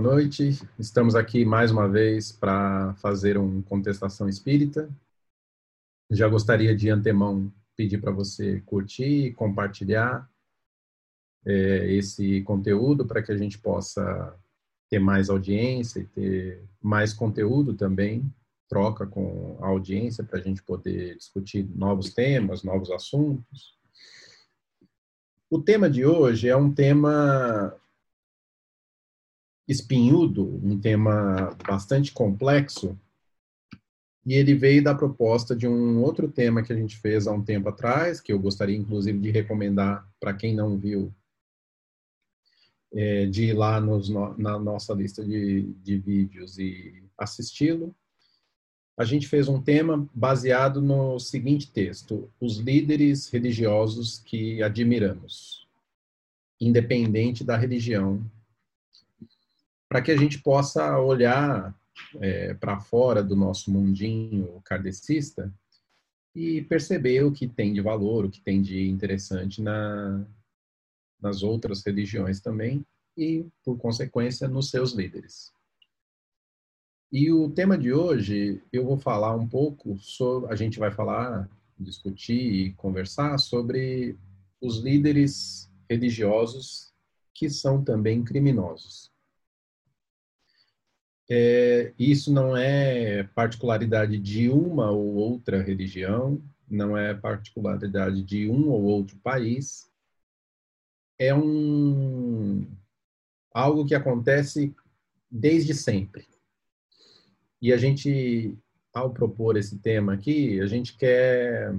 Boa noite. Estamos aqui mais uma vez para fazer uma contestação espírita. Já gostaria de antemão pedir para você curtir e compartilhar é, esse conteúdo para que a gente possa ter mais audiência e ter mais conteúdo também, troca com a audiência para a gente poder discutir novos temas, novos assuntos. O tema de hoje é um tema espinhudo, um tema bastante complexo, e ele veio da proposta de um outro tema que a gente fez há um tempo atrás, que eu gostaria inclusive de recomendar para quem não viu, é, de ir lá nos, na nossa lista de, de vídeos e assisti-lo. A gente fez um tema baseado no seguinte texto: os líderes religiosos que admiramos, independente da religião para que a gente possa olhar é, para fora do nosso mundinho kardecista e perceber o que tem de valor, o que tem de interessante na, nas outras religiões também e, por consequência, nos seus líderes. E o tema de hoje, eu vou falar um pouco sobre, a gente vai falar, discutir e conversar sobre os líderes religiosos que são também criminosos. É, isso não é particularidade de uma ou outra religião, não é particularidade de um ou outro país. É um algo que acontece desde sempre. E a gente, ao propor esse tema aqui, a gente quer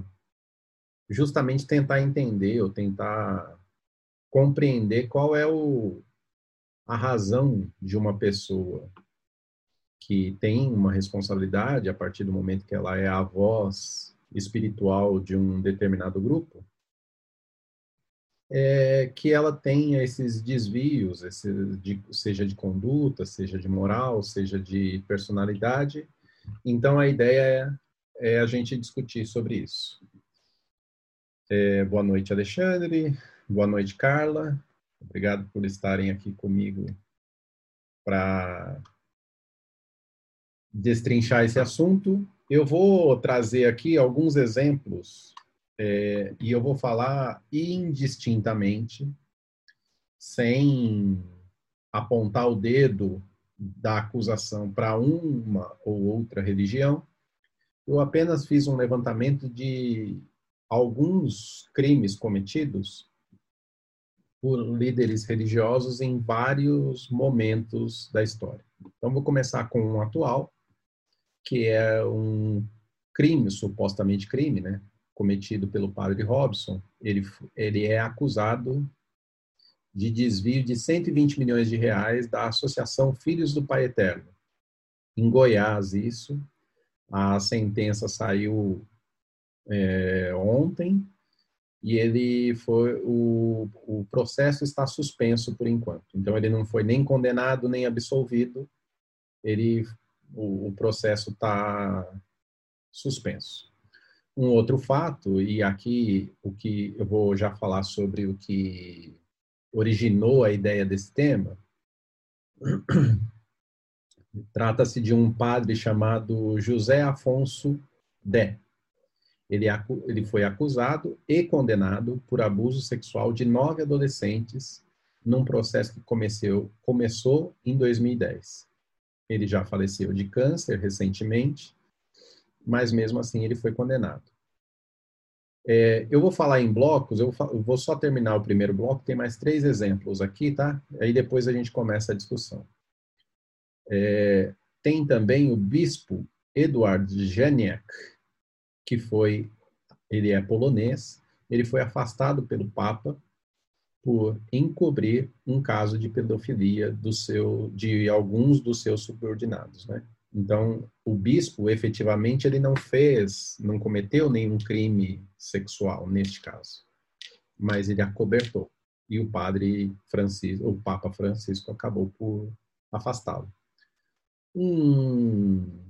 justamente tentar entender ou tentar compreender qual é o, a razão de uma pessoa que tem uma responsabilidade a partir do momento que ela é a voz espiritual de um determinado grupo, é que ela tenha esses desvios, esse de, seja de conduta, seja de moral, seja de personalidade. Então, a ideia é, é a gente discutir sobre isso. É, boa noite, Alexandre. Boa noite, Carla. Obrigado por estarem aqui comigo para destrinchar esse assunto. Eu vou trazer aqui alguns exemplos é, e eu vou falar indistintamente, sem apontar o dedo da acusação para uma ou outra religião. Eu apenas fiz um levantamento de alguns crimes cometidos por líderes religiosos em vários momentos da história. Então, vou começar com um atual, que é um crime, supostamente crime, né, cometido pelo padre Robson. Ele, ele é acusado de desvio de 120 milhões de reais da Associação Filhos do Pai Eterno. Em Goiás, isso. A sentença saiu é, ontem e ele foi o, o processo está suspenso por enquanto. Então ele não foi nem condenado nem absolvido. Ele o, o processo está suspenso. Um outro fato, e aqui o que eu vou já falar sobre o que originou a ideia desse tema, trata-se de um padre chamado José Afonso Dé. Ele, ele foi acusado e condenado por abuso sexual de nove adolescentes num processo que comeceu, começou em 2010. Ele já faleceu de câncer recentemente, mas mesmo assim ele foi condenado. É, eu vou falar em blocos, eu vou só terminar o primeiro bloco, tem mais três exemplos aqui, tá? Aí depois a gente começa a discussão. É, tem também o bispo Eduard Janiak, que foi, ele é polonês, ele foi afastado pelo Papa por encobrir um caso de pedofilia do seu, de alguns dos seus subordinados, né? Então, o bispo, efetivamente, ele não fez, não cometeu nenhum crime sexual neste caso, mas ele acobertou. E o padre Francisco, o Papa Francisco, acabou por afastá-lo. Um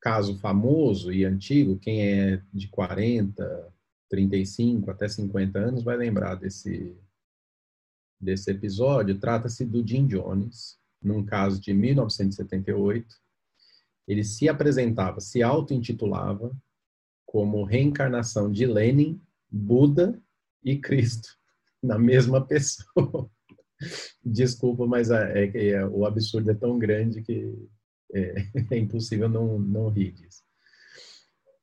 caso famoso e antigo, quem é de 40, 35 até 50 anos vai lembrar desse, desse episódio trata-se do Jim Jones, num caso de 1978. Ele se apresentava, se auto-intitulava como reencarnação de Lenin, Buda e Cristo, na mesma pessoa. Desculpa, mas é, é, é, o absurdo é tão grande que é, é impossível não, não rir disso.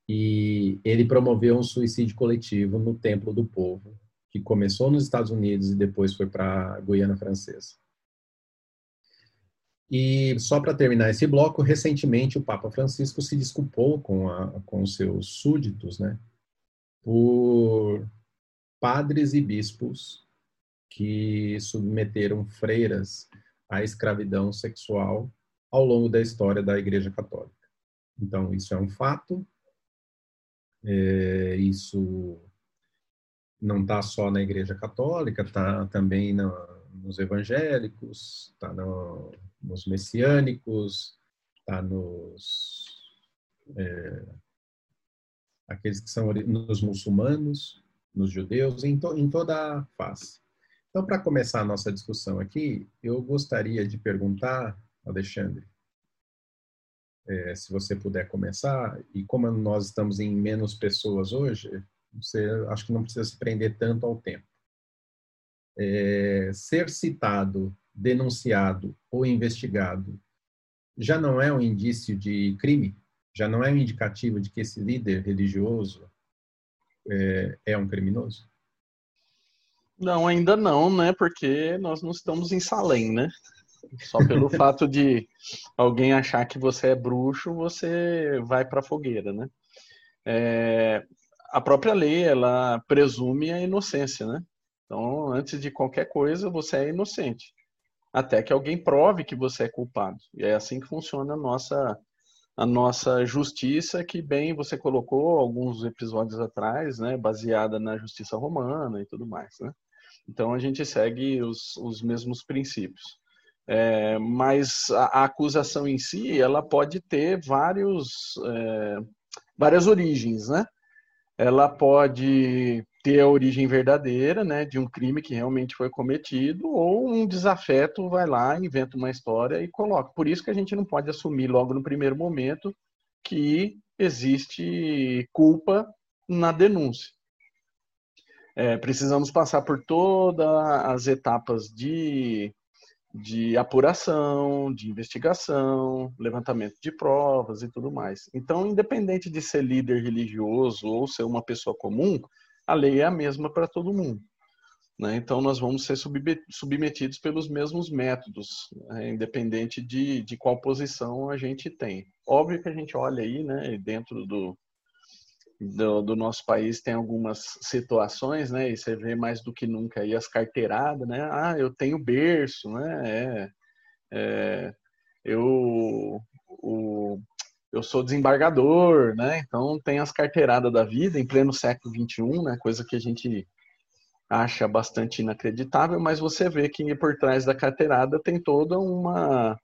E ele promoveu um suicídio coletivo no Templo do Povo, que começou nos Estados Unidos e depois foi para a Guiana Francesa. E só para terminar esse bloco, recentemente o Papa Francisco se desculpou com, a, com seus súditos, né, por padres e bispos que submeteram freiras à escravidão sexual ao longo da história da Igreja Católica. Então, isso é um fato, é, isso não está só na Igreja Católica, está também no, nos evangélicos, está no, nos messiânicos, está nos é, aqueles que são nos muçulmanos, nos judeus, em, to, em toda a face. Então, para começar a nossa discussão aqui, eu gostaria de perguntar, Alexandre, é, se você puder começar, e como nós estamos em menos pessoas hoje, você acho que não precisa se prender tanto ao tempo. É, ser citado, denunciado ou investigado já não é um indício de crime? Já não é um indicativo de que esse líder religioso é, é um criminoso? Não, ainda não, né? Porque nós não estamos em Salem, né? Só pelo fato de alguém achar que você é bruxo, você vai para a fogueira, né? É, a própria lei ela presume a inocência, né? Então, antes de qualquer coisa, você é inocente, até que alguém prove que você é culpado. E é assim que funciona a nossa a nossa justiça, que bem você colocou alguns episódios atrás, né, baseada na justiça romana e tudo mais, né? Então a gente segue os, os mesmos princípios. É, mas a, a, acusação em si, ela pode ter vários, é, várias origens, né? ela pode ter a origem verdadeira, né, de um crime que realmente foi cometido, ou um desafeto vai lá, inventa uma história e coloca. Por isso que a gente não pode assumir logo no primeiro momento que existe culpa na denúncia. É, precisamos passar por todas as etapas de de apuração, de investigação, levantamento de provas e tudo mais. Então, independente de ser líder religioso ou ser uma pessoa comum, a lei é a mesma para todo mundo. Né? Então, nós vamos ser submetidos pelos mesmos métodos, né? independente de, de qual posição a gente tem. Óbvio que a gente olha aí, né, dentro do, do, do, nosso país tem algumas situações, né? E você vê mais do que nunca aí as carteiradas, né? Ah, eu tenho berço, né? É, é, eu, o, eu sou desembargador, né? Então tem as carteiradas da vida em pleno século XXI, né? Coisa que a gente acha bastante inacreditável, mas você vê que por trás da carteirada tem toda uma,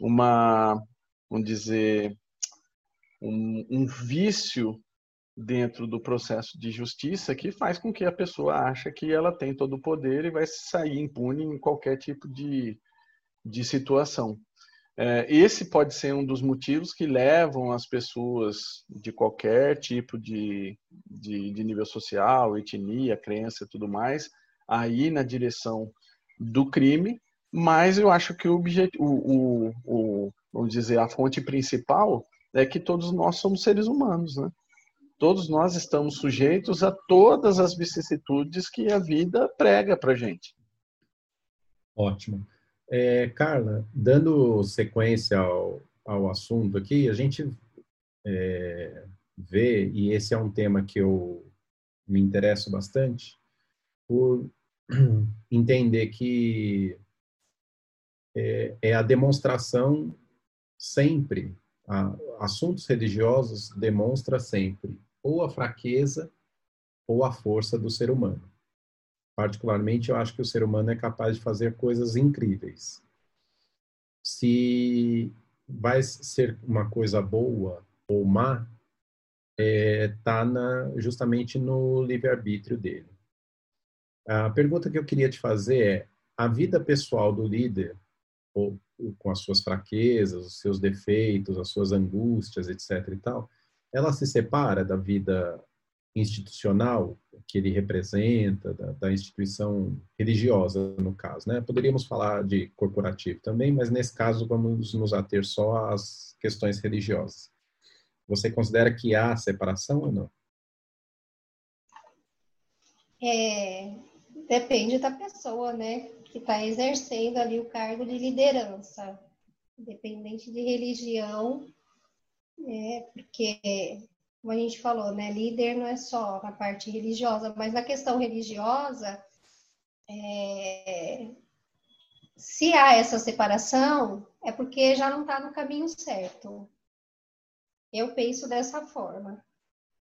uma vamos dizer, um, um vício dentro do processo de justiça que faz com que a pessoa ache que ela tem todo o poder e vai sair impune em qualquer tipo de, de situação. É, esse pode ser um dos motivos que levam as pessoas de qualquer tipo de, de, de nível social, etnia, crença e tudo mais, a ir na direção do crime, mas eu acho que o, o, o, vamos dizer, a fonte principal é que todos nós somos seres humanos, né? Todos nós estamos sujeitos a todas as vicissitudes que a vida prega para gente. Ótimo. É, Carla, dando sequência ao, ao assunto aqui, a gente é, vê, e esse é um tema que eu me interesso bastante, por entender que é, é a demonstração sempre, a, assuntos religiosos demonstra sempre ou a fraqueza ou a força do ser humano. Particularmente, eu acho que o ser humano é capaz de fazer coisas incríveis. Se vai ser uma coisa boa ou má, está é, justamente no livre-arbítrio dele. A pergunta que eu queria te fazer é: a vida pessoal do líder, ou, com as suas fraquezas, os seus defeitos, as suas angústias, etc. e tal, ela se separa da vida institucional que ele representa, da, da, instituição religiosa, no caso. Né? Poderíamos falar de corporativo também, mas nesse caso vamos nos ater só às questões religiosas. Você considera que há separação ou não? É, depende da pessoa, né, que está exercendo ali o cargo de liderança, independente de religião, é, porque como a gente falou, né, líder não é só na parte religiosa, mas na questão religiosa, é, se há essa separação, é porque já não está no caminho certo. Eu penso dessa forma.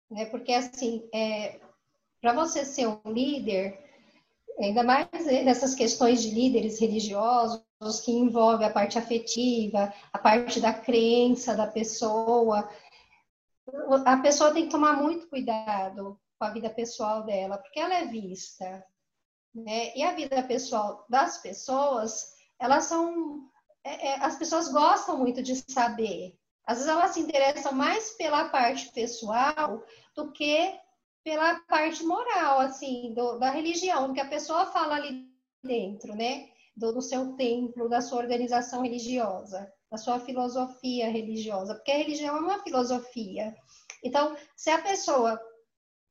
Né? Porque, assim, é, para você ser um líder, ainda mais nessas questões de líderes religiosos, que envolve a parte afetiva, a parte da crença da pessoa, a pessoa tem que tomar muito cuidado com a vida pessoal dela, porque ela é vista. Né? E a vida pessoal das pessoas, elas são. É, é, as pessoas gostam muito de saber. Às vezes elas se interessam mais pela parte pessoal do que pela parte moral, assim, do, da religião, que a pessoa fala ali dentro, né? Do, do seu templo, da sua organização religiosa da sua filosofia religiosa, porque a religião é uma filosofia. Então, se a pessoa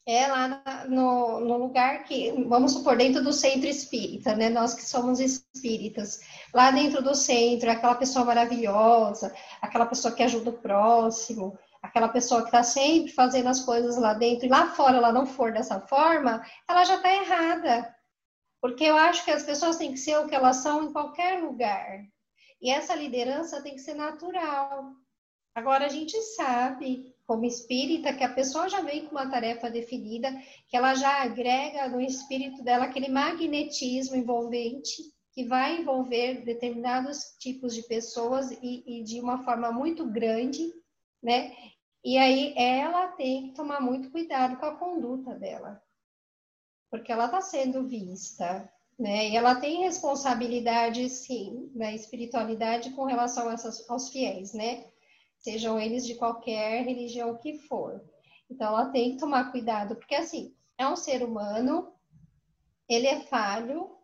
é lá no, no, lugar que, vamos supor, dentro do centro espírita, né? Nós que somos espíritas, lá dentro do centro, aquela pessoa maravilhosa, aquela pessoa que ajuda o próximo, aquela pessoa que está sempre fazendo as coisas lá dentro e lá fora ela não for dessa forma, ela já está errada. Porque eu acho que as pessoas têm que ser o que elas são em qualquer lugar. E essa liderança tem que ser natural. Agora, a gente sabe, como espírita, que a pessoa já vem com uma tarefa definida, que ela já agrega no espírito dela aquele magnetismo envolvente, que vai envolver determinados tipos de pessoas e, e de uma forma muito grande, né? E aí ela tem que tomar muito cuidado com a conduta dela, porque ela está sendo vista, né? E ela tem responsabilidade, sim, na espiritualidade com relação essas, aos fiéis, né? Sejam eles de qualquer religião que for. Então, ela tem que tomar cuidado, porque, assim, é um ser humano, ele é falho,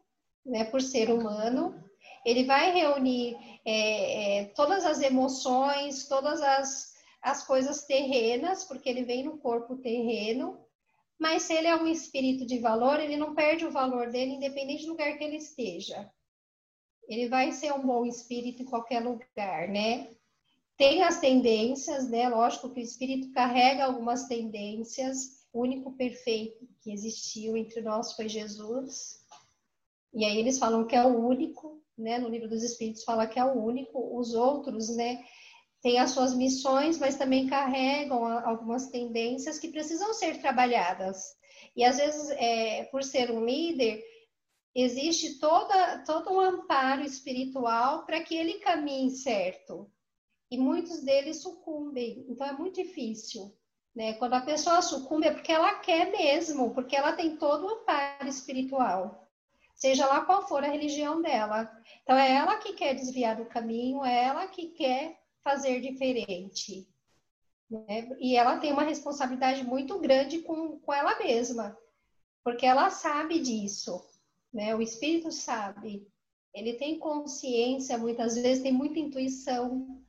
né, por ser humano, ele vai reunir é, é, todas as emoções, todas as, as coisas terrenas, porque ele vem no corpo terreno, mas se ele é um espírito de valor, ele não perde o valor dele, independente do lugar que ele esteja. Ele vai ser um bom espírito em qualquer lugar, né? Tem as tendências, né? Lógico que o espírito carrega algumas tendências. O único perfeito que existiu entre nós foi Jesus. E aí eles falam que é o único, né? No livro dos Espíritos fala que é o único. Os outros, né? Têm as suas missões, mas também carregam algumas tendências que precisam ser trabalhadas. E às vezes, é, por ser um líder, existe toda, todo um amparo espiritual para que ele caminhe certo. E muitos deles sucumbem, então é muito difícil. Né? Quando a pessoa sucumbe é porque ela quer mesmo, porque ela tem todo o amparo espiritual, seja lá qual for a religião dela. Então é ela que quer desviar do caminho, é ela que quer fazer diferente. Né? E ela tem uma responsabilidade muito grande com, com ela mesma, porque ela sabe disso, né? O espírito sabe, ele tem consciência, muitas vezes tem muita intuição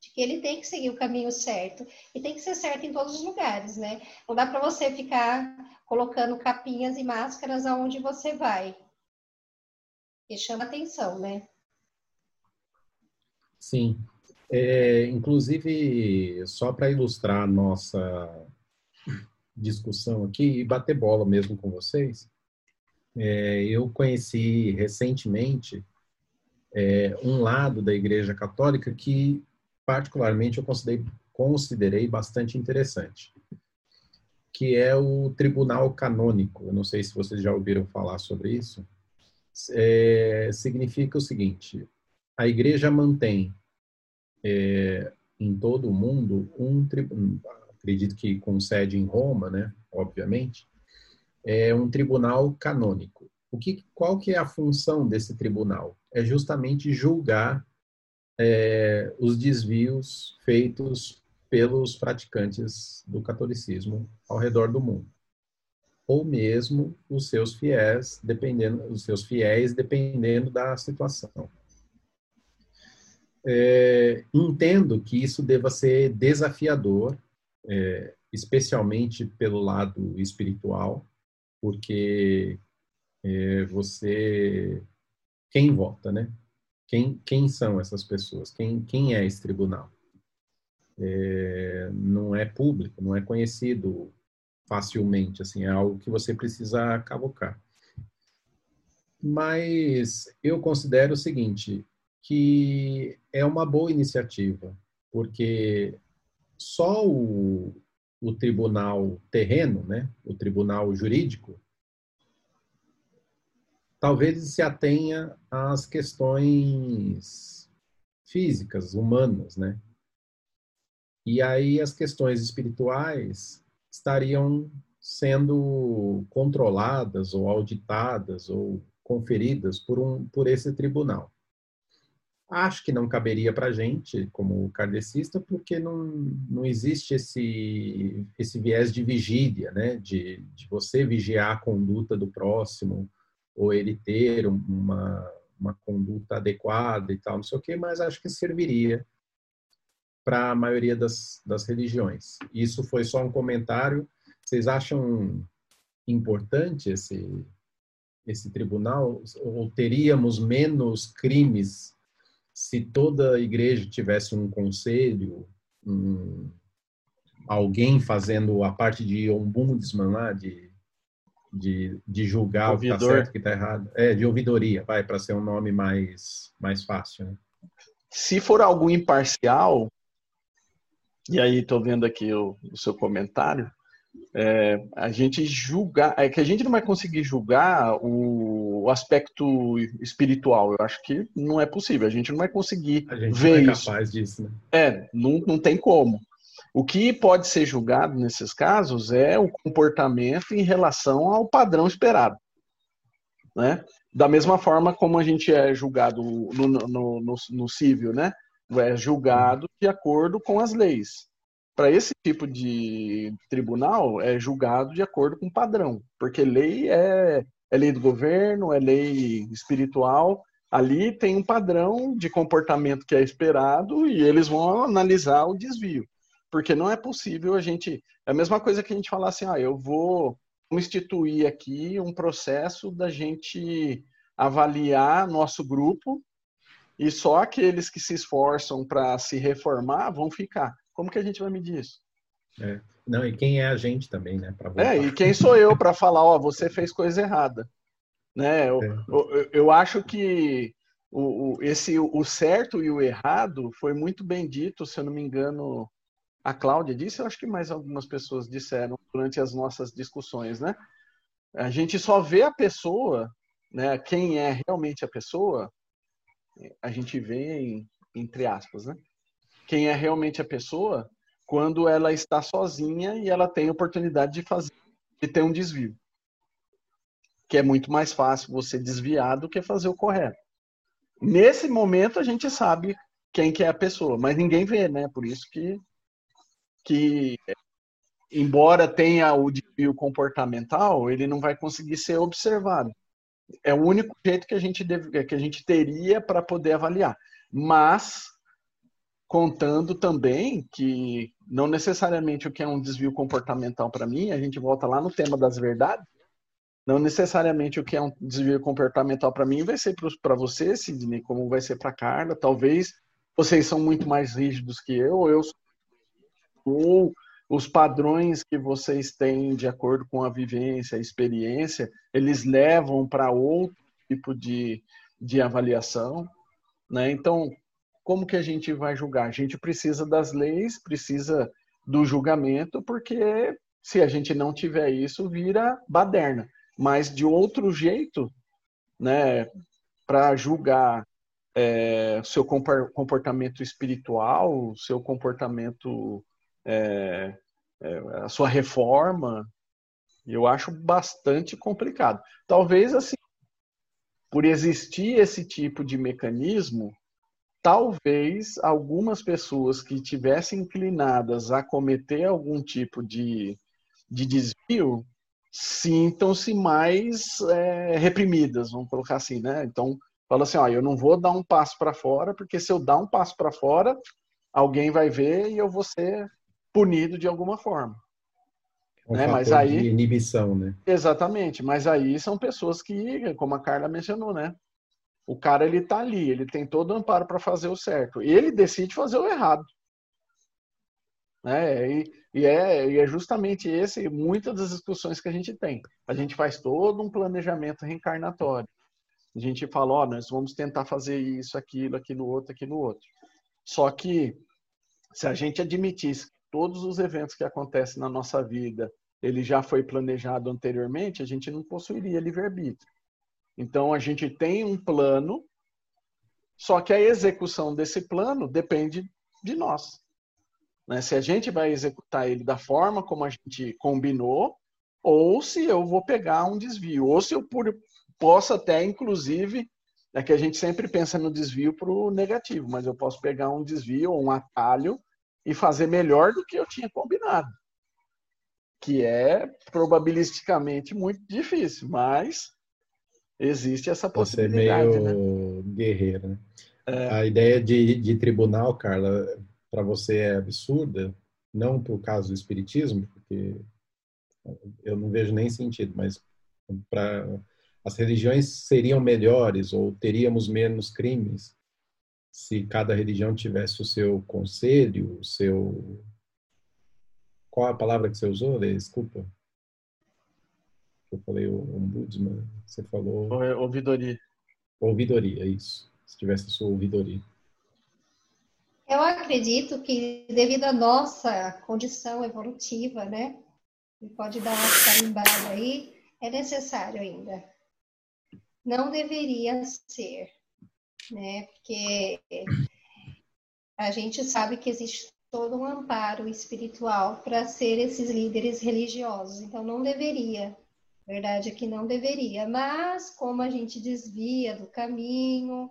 de que ele tem que seguir o caminho certo e tem que ser certo em todos os lugares, né? Não dá para você ficar colocando capinhas e máscaras aonde você vai. E chama atenção, né? Sim. É, inclusive, só para ilustrar a nossa discussão aqui e bater bola mesmo com vocês, é, eu conheci recentemente é, um lado da Igreja Católica que, particularmente, eu considerei, considerei bastante interessante, que é o Tribunal Canônico. Eu não sei se vocês já ouviram falar sobre isso. É, significa o seguinte: a Igreja mantém é, em todo o mundo um acredito que com sede em Roma, né, obviamente, é um tribunal canônico. o que, qual que é a função desse tribunal? É justamente julgar é, os desvios feitos pelos praticantes do catolicismo ao redor do mundo, ou mesmo os seus fiéis, dependendo, os seus fiéis, dependendo da situação. É, entendo que isso deva ser desafiador, é, especialmente pelo lado espiritual, porque é, você quem vota, né? Quem, quem são essas pessoas? Quem, quem é esse tribunal? É, não é público, não é conhecido facilmente, assim, é algo que você precisa cavocar. Mas eu considero o seguinte, que é uma boa iniciativa, porque só o, o tribunal terreno, né, o tribunal jurídico, talvez se atenha às questões físicas, humanas, né? E aí as questões espirituais estariam sendo controladas ou auditadas ou conferidas por um por esse tribunal. Acho que não caberia para a gente, como kardecista, porque não, não existe esse, esse viés de vigília, né? de, de você vigiar a conduta do próximo, ou ele ter uma, uma conduta adequada e tal, não sei o quê, mas acho que serviria para a maioria das, das religiões. Isso foi só um comentário. Vocês acham importante esse, esse tribunal? Ou teríamos menos crimes se toda igreja tivesse um conselho, um, alguém fazendo a parte de ombudsman lá, de de, de julgar Ouvidor. o que está certo e o que está errado. É, de ouvidoria, vai, para ser um nome mais, mais fácil. Né? Se for algo imparcial, e aí estou vendo aqui o, o seu comentário, é, a gente julgar, é que a gente não vai conseguir julgar o, o, aspecto espiritual. Eu acho que não é possível. A gente não vai conseguir a gente ver não é capaz isso. disso, né? É, não, não tem como. O que pode ser julgado nesses casos é o comportamento em relação ao padrão esperado. Né? Da mesma forma como a gente é julgado no, no, no, no civil, né? é julgado de acordo com as leis. Para esse tipo de tribunal, é julgado de acordo com padrão, porque lei é, é lei do governo, é lei espiritual, ali tem um padrão de comportamento que é esperado e eles vão analisar o desvio porque não é possível a gente. É a mesma coisa que a gente falar assim, ah, eu vou instituir aqui um processo da gente avaliar nosso grupo e só aqueles que se esforçam para se reformar vão ficar. Como que a gente vai medir isso? É. Não, e quem é a gente também, né? É, e quem sou eu para falar, ó, você fez coisa errada. Né? Eu, é. eu, eu acho que o, o, esse, o certo e o errado foi muito bem dito, se eu não me engano, a Cláudia disse, eu acho que mais algumas pessoas disseram durante as nossas discussões, né? A gente só vê a pessoa, né? Quem é realmente a pessoa, a gente vê em, entre aspas, né? Quem é realmente a pessoa quando ela está sozinha e ela tem oportunidade de fazer, de ter um desvio. Que é muito mais fácil você desviar do que fazer o correto. Nesse momento a gente sabe quem que é a pessoa, mas ninguém vê, né? Por isso que que, embora tenha o desvio comportamental, ele não vai conseguir ser observado. É o único jeito que a gente, deve, que a gente teria para poder avaliar. Mas, contando também que não necessariamente o que é um desvio comportamental para mim, a gente volta lá no tema das verdades, não necessariamente o que é um desvio comportamental para mim vai ser para você, Sidney, como vai ser para Carla. Talvez vocês são muito mais rígidos que eu, eu ou os padrões que vocês têm de acordo com a vivência, a experiência, eles levam para outro tipo de, de avaliação, né? Então, como que a gente vai julgar? A gente precisa das leis, precisa do julgamento, porque se a gente não tiver isso, vira baderna. Mas de outro jeito, né, para julgar é, seu comportamento espiritual, seu comportamento é, é, a sua reforma, eu acho bastante complicado. Talvez assim, por existir esse tipo de mecanismo, talvez algumas pessoas que tivessem inclinadas a cometer algum tipo de, de desvio sintam-se mais é, reprimidas, vamos colocar assim, né? Então, fala assim, ó, eu não vou dar um passo para fora, porque se eu dar um passo para fora, alguém vai ver e eu vou ser punido de alguma forma. Um né? Mas aí de inibição, né? Exatamente, mas aí são pessoas que, como a Carla mencionou, né? O cara ele tá ali, ele tem todo o amparo para fazer o certo. Ele decide fazer o errado. Né? E, e, é, e é justamente esse muitas das discussões que a gente tem. A gente faz todo um planejamento reencarnatório. A gente fala, ó, nós vamos tentar fazer isso, aquilo, aquilo outro, aquilo outro. Só que se a gente admitisse todos os eventos que acontecem na nossa vida, ele já foi planejado anteriormente, a gente não possuiria livre-arbítrio. Então a gente tem um plano, só que a execução desse plano depende de nós. Né? Se a gente vai executar ele da forma como a gente combinou, ou se eu vou pegar um desvio, ou se eu posso até, inclusive, é que a gente sempre pensa no desvio para o negativo, mas eu posso pegar um desvio ou um atalho e fazer melhor do que eu tinha combinado. Que é probabilisticamente muito difícil, mas existe essa possibilidade. Você é meio né? guerreiro, né? É. A ideia de, de tribunal, Carla, para você é absurda, não para o caso do espiritismo, porque eu não vejo nem sentido, mas para as religiões seriam melhores ou teríamos menos crimes se cada religião tivesse o seu conselho, o seu. Qual a palavra que você usou, Lê? Desculpa. Eu falei o ombudsman, você falou. Ouvidoria. Ouvidoria, isso. Se tivesse a sua ouvidoria. Eu acredito que, devido à nossa condição evolutiva, né? E pode dar uma carimbada aí, é necessário ainda. Não deveria ser né? Porque a gente sabe que existe todo um amparo espiritual para ser esses líderes religiosos, então não deveria. Verdade é que não deveria, mas como a gente desvia do caminho,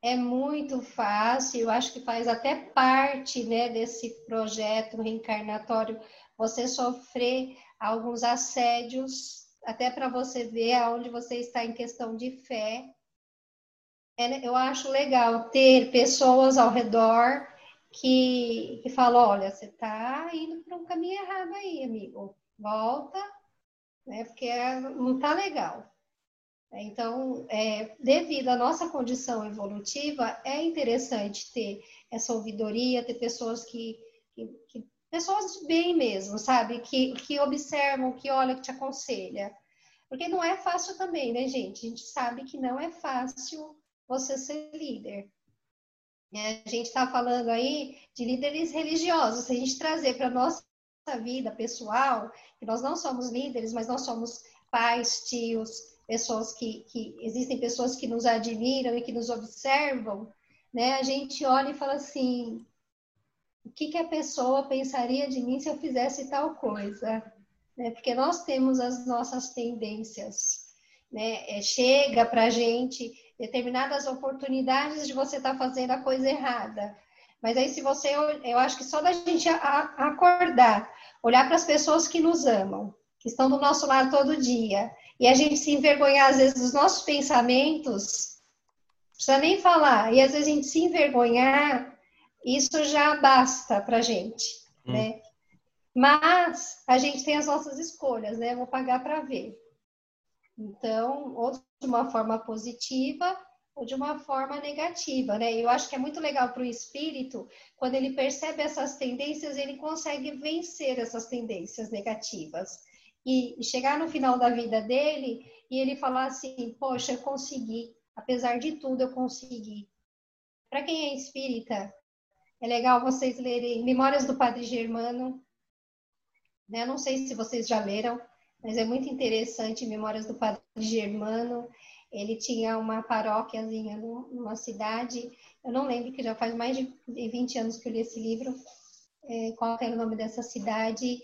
é muito fácil, eu acho que faz até parte né, desse projeto reencarnatório você sofrer alguns assédios, até para você ver aonde você está em questão de fé, é, eu acho legal ter pessoas ao redor que, que falam, olha, você está indo para um caminho errado aí, amigo. Volta, né? Porque é, não está legal. Então, é, devido à nossa condição evolutiva, é interessante ter essa ouvidoria, ter pessoas que, que, que pessoas de bem mesmo, sabe? Que, que observam, que olham, que te aconselha. Porque não é fácil também, né, gente? A gente sabe que não é fácil você ser líder. A gente está falando aí de líderes religiosos. Se a gente trazer para a nossa vida pessoal, que nós não somos líderes, mas nós somos pais, tios, pessoas que, que existem pessoas que nos admiram e que nos observam, né? A gente olha e fala assim: o que, que a pessoa pensaria de mim se eu fizesse tal coisa? Né? Porque nós temos as nossas tendências, né? É, chega para gente determinadas oportunidades de você estar tá fazendo a coisa errada. Mas aí, se você, eu acho que só da gente acordar, olhar para as pessoas que nos amam, que estão do nosso lado todo dia, e a gente se envergonhar, às vezes, dos nossos pensamentos, não precisa nem falar, e às vezes a gente se envergonhar, isso já basta para a gente, hum. né? Mas a gente tem as nossas escolhas, né? Vou pagar para ver. Então, ou de uma forma positiva ou de uma forma negativa, né? Eu acho que é muito legal para o espírito, quando ele percebe essas tendências, ele consegue vencer essas tendências negativas. E chegar no final da vida dele e ele falar assim: Poxa, eu consegui, apesar de tudo, eu consegui. Para quem é espírita, é legal vocês lerem Memórias do Padre Germano. Né? Não sei se vocês já leram, mas é muito interessante Memórias do Padre Germano. Ele tinha uma paróquiazinha numa cidade, eu não lembro, que já faz mais de 20 anos que eu li esse livro, é, qual era o nome dessa cidade.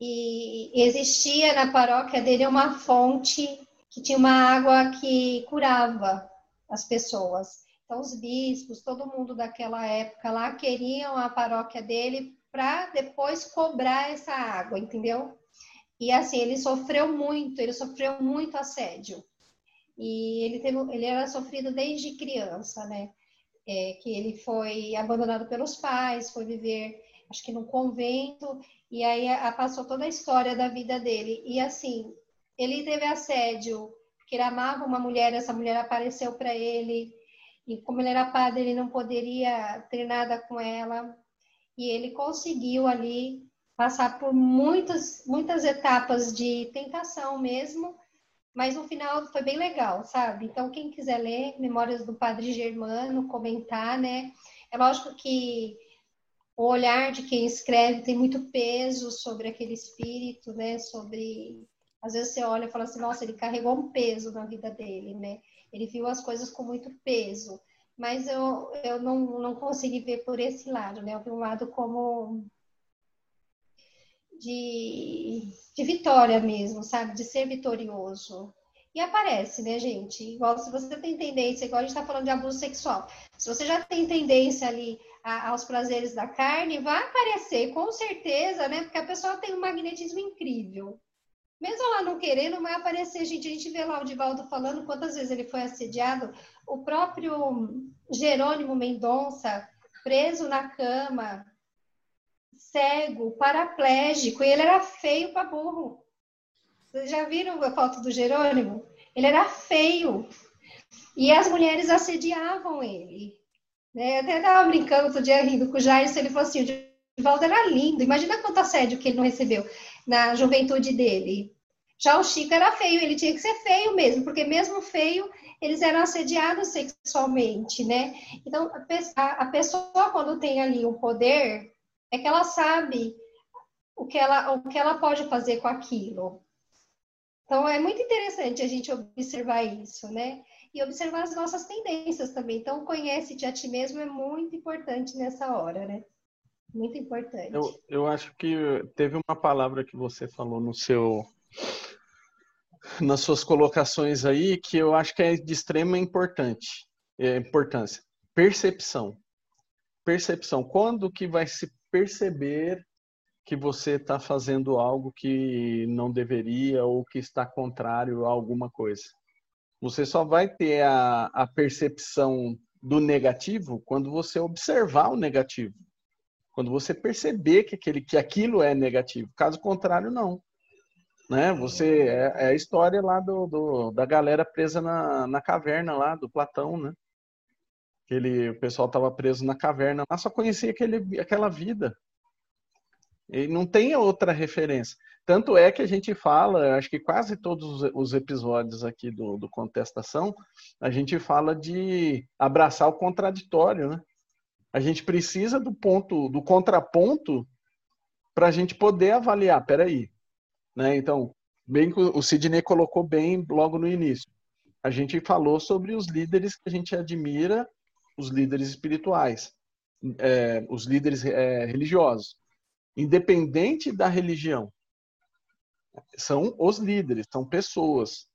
E existia na paróquia dele uma fonte que tinha uma água que curava as pessoas. Então, os bispos, todo mundo daquela época lá queriam a paróquia dele para depois cobrar essa água, entendeu? E assim, ele sofreu muito, ele sofreu muito assédio. E ele, teve, ele era sofrido desde criança, né? É, que ele foi abandonado pelos pais, foi viver, acho que num convento, e aí a, passou toda a história da vida dele. E assim, ele teve assédio, porque ele amava uma mulher, essa mulher apareceu para ele, e como ele era padre, ele não poderia ter nada com ela. E ele conseguiu ali passar por muitas, muitas etapas de tentação mesmo, mas no final foi bem legal, sabe? Então, quem quiser ler Memórias do Padre Germano, comentar, né? É lógico que o olhar de quem escreve tem muito peso sobre aquele espírito, né? Sobre. Às vezes você olha e fala assim, nossa, ele carregou um peso na vida dele, né? Ele viu as coisas com muito peso. Mas eu, eu não, não consegui ver por esse lado, né? Eu vi um lado como de, de vitória mesmo, sabe? De ser vitorioso. E aparece, né, gente? Igual se você tem tendência, igual a gente está falando de abuso sexual, se você já tem tendência ali a, aos prazeres da carne, vai aparecer, com certeza, né? Porque a pessoa tem um magnetismo incrível. Mesmo ela não querendo, vai aparecer, gente. A gente vê lá o Divaldo falando quantas vezes ele foi assediado. O próprio Jerônimo Mendonça, preso na cama, cego, paraplégico, e ele era feio para burro. Vocês já viram a foto do Jerônimo? Ele era feio. E as mulheres assediavam ele. Né? Eu até estava brincando outro dia rindo com o Jair, ele falou assim: o Divaldo era lindo. Imagina quanto assédio que ele não recebeu na juventude dele. Já o Chico era feio, ele tinha que ser feio mesmo, porque mesmo feio, eles eram assediados sexualmente, né? Então, a pessoa, quando tem ali um poder, é que ela sabe o que ela, o que ela pode fazer com aquilo. Então, é muito interessante a gente observar isso, né? E observar as nossas tendências também. Então, conhece-te a ti mesmo é muito importante nessa hora, né? Muito importante. Eu, eu acho que teve uma palavra que você falou no seu nas suas colocações aí que eu acho que é de extrema importante, é, importância. Percepção. Percepção. Quando que vai se perceber que você está fazendo algo que não deveria ou que está contrário a alguma coisa. Você só vai ter a, a percepção do negativo quando você observar o negativo. Quando você perceber que, aquele, que aquilo é negativo. Caso contrário, não. Né? Você é, é a história lá do, do, da galera presa na, na caverna lá do Platão, né? Ele, o pessoal estava preso na caverna, mas só conhecia aquele, aquela vida. E não tem outra referência. Tanto é que a gente fala, acho que quase todos os episódios aqui do, do Contestação, a gente fala de abraçar o contraditório, né? A gente precisa do ponto, do contraponto, para a gente poder avaliar. Peraí, né? Então, bem o Sidney colocou bem logo no início. A gente falou sobre os líderes que a gente admira os líderes espirituais, é, os líderes é, religiosos, independente da religião. São os líderes, são pessoas.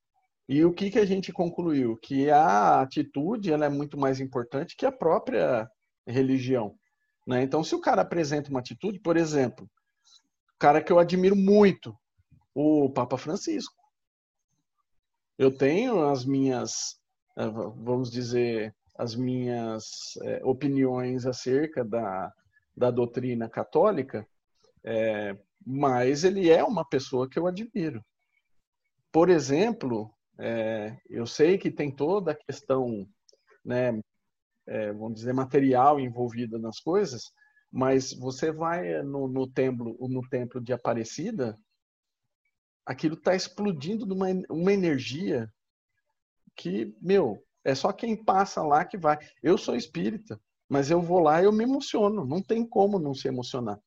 E o que, que a gente concluiu? Que a atitude ela é muito mais importante que a própria religião. Né? Então, se o cara apresenta uma atitude, por exemplo, cara que eu admiro muito, o Papa Francisco. Eu tenho as minhas, eh, vamos dizer, as minhas é, opiniões acerca da, da doutrina católica, é, mas ele é uma pessoa que eu admiro. Por exemplo, é, eu sei que tem toda a questão, né, é, vamos dizer, material envolvida nas coisas, mas você vai no, no templo, no templo de Aparecida, aquilo está explodindo de uma, uma energia que, meu, é só quem passa lá que vai. Eu sou espírita, mas eu vou lá e eu me emociono. Não tem como não se emocionar.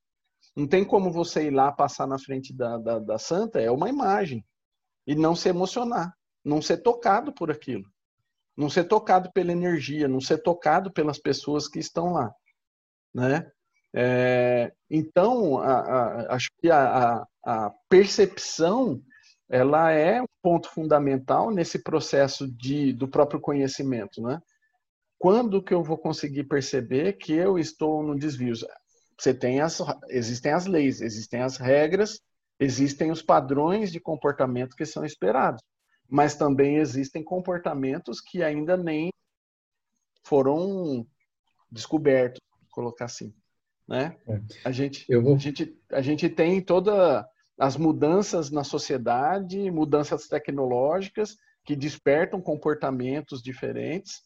Não tem como você ir lá passar na frente da, da, da santa, é uma imagem. E não se emocionar. Não ser tocado por aquilo. Não ser tocado pela energia, não ser tocado pelas pessoas que estão lá. Né? É, então, a, a, acho que a, a percepção ela é um ponto fundamental nesse processo de, do próprio conhecimento, né? Quando que eu vou conseguir perceber que eu estou no desvio? Você tem as, existem as leis, existem as regras, existem os padrões de comportamento que são esperados, mas também existem comportamentos que ainda nem foram descobertos, colocar assim, né? É. A gente, vou... a gente, a gente tem toda as mudanças na sociedade, mudanças tecnológicas que despertam comportamentos diferentes,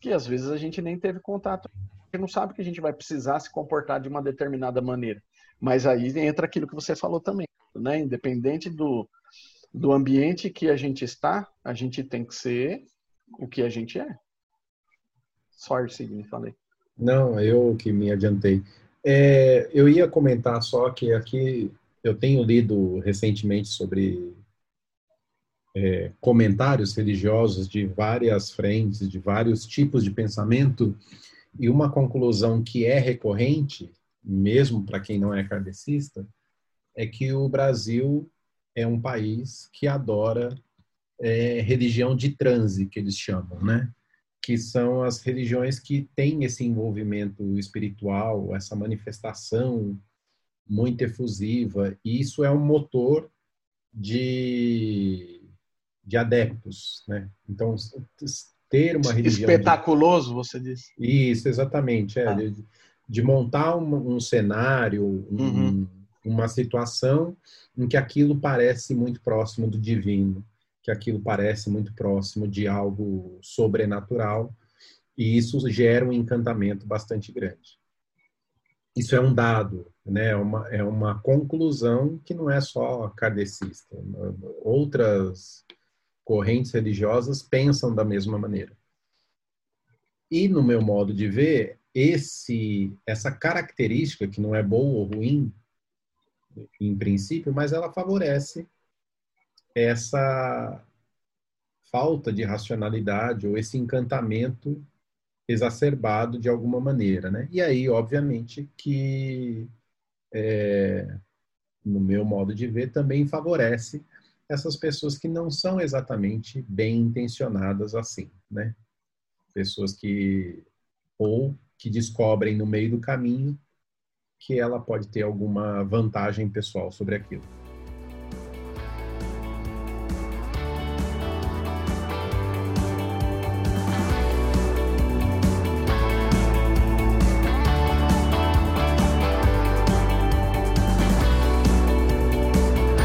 que às vezes a gente nem teve contato, a gente não sabe que a gente vai precisar se comportar de uma determinada maneira. Mas aí entra aquilo que você falou também, né? Independente do, do ambiente que a gente está, a gente tem que ser o que a gente é. Sorry, Sidney, falei. Não, eu que me adiantei. É, eu ia comentar só que aqui eu tenho lido recentemente sobre é, comentários religiosos de várias frentes, de vários tipos de pensamento, e uma conclusão que é recorrente, mesmo para quem não é kardecista, é que o Brasil é um país que adora é, religião de transe, que eles chamam, né? Que são as religiões que têm esse envolvimento espiritual, essa manifestação muito efusiva, e isso é um motor de, de adeptos, né? Então, ter uma religião... Espetaculoso, de... você disse. Isso, exatamente, é, ah. de, de, montar um, um cenário, um, uhum. uma situação em que aquilo parece muito próximo do divino, que aquilo parece muito próximo de algo sobrenatural, e isso gera um encantamento bastante grande. Isso é um dado, né? é, uma, é uma conclusão que não é só kardecista. Outras correntes religiosas pensam da mesma maneira. E, no meu modo de ver, esse, essa característica, que não é boa ou ruim, em princípio, mas ela favorece essa falta de racionalidade ou esse encantamento exacerbado de alguma maneira, né? E aí, obviamente, que é, no meu modo de ver, também favorece essas pessoas que não são exatamente bem intencionadas assim, né? Pessoas que ou que descobrem no meio do caminho que ela pode ter alguma vantagem pessoal sobre aquilo.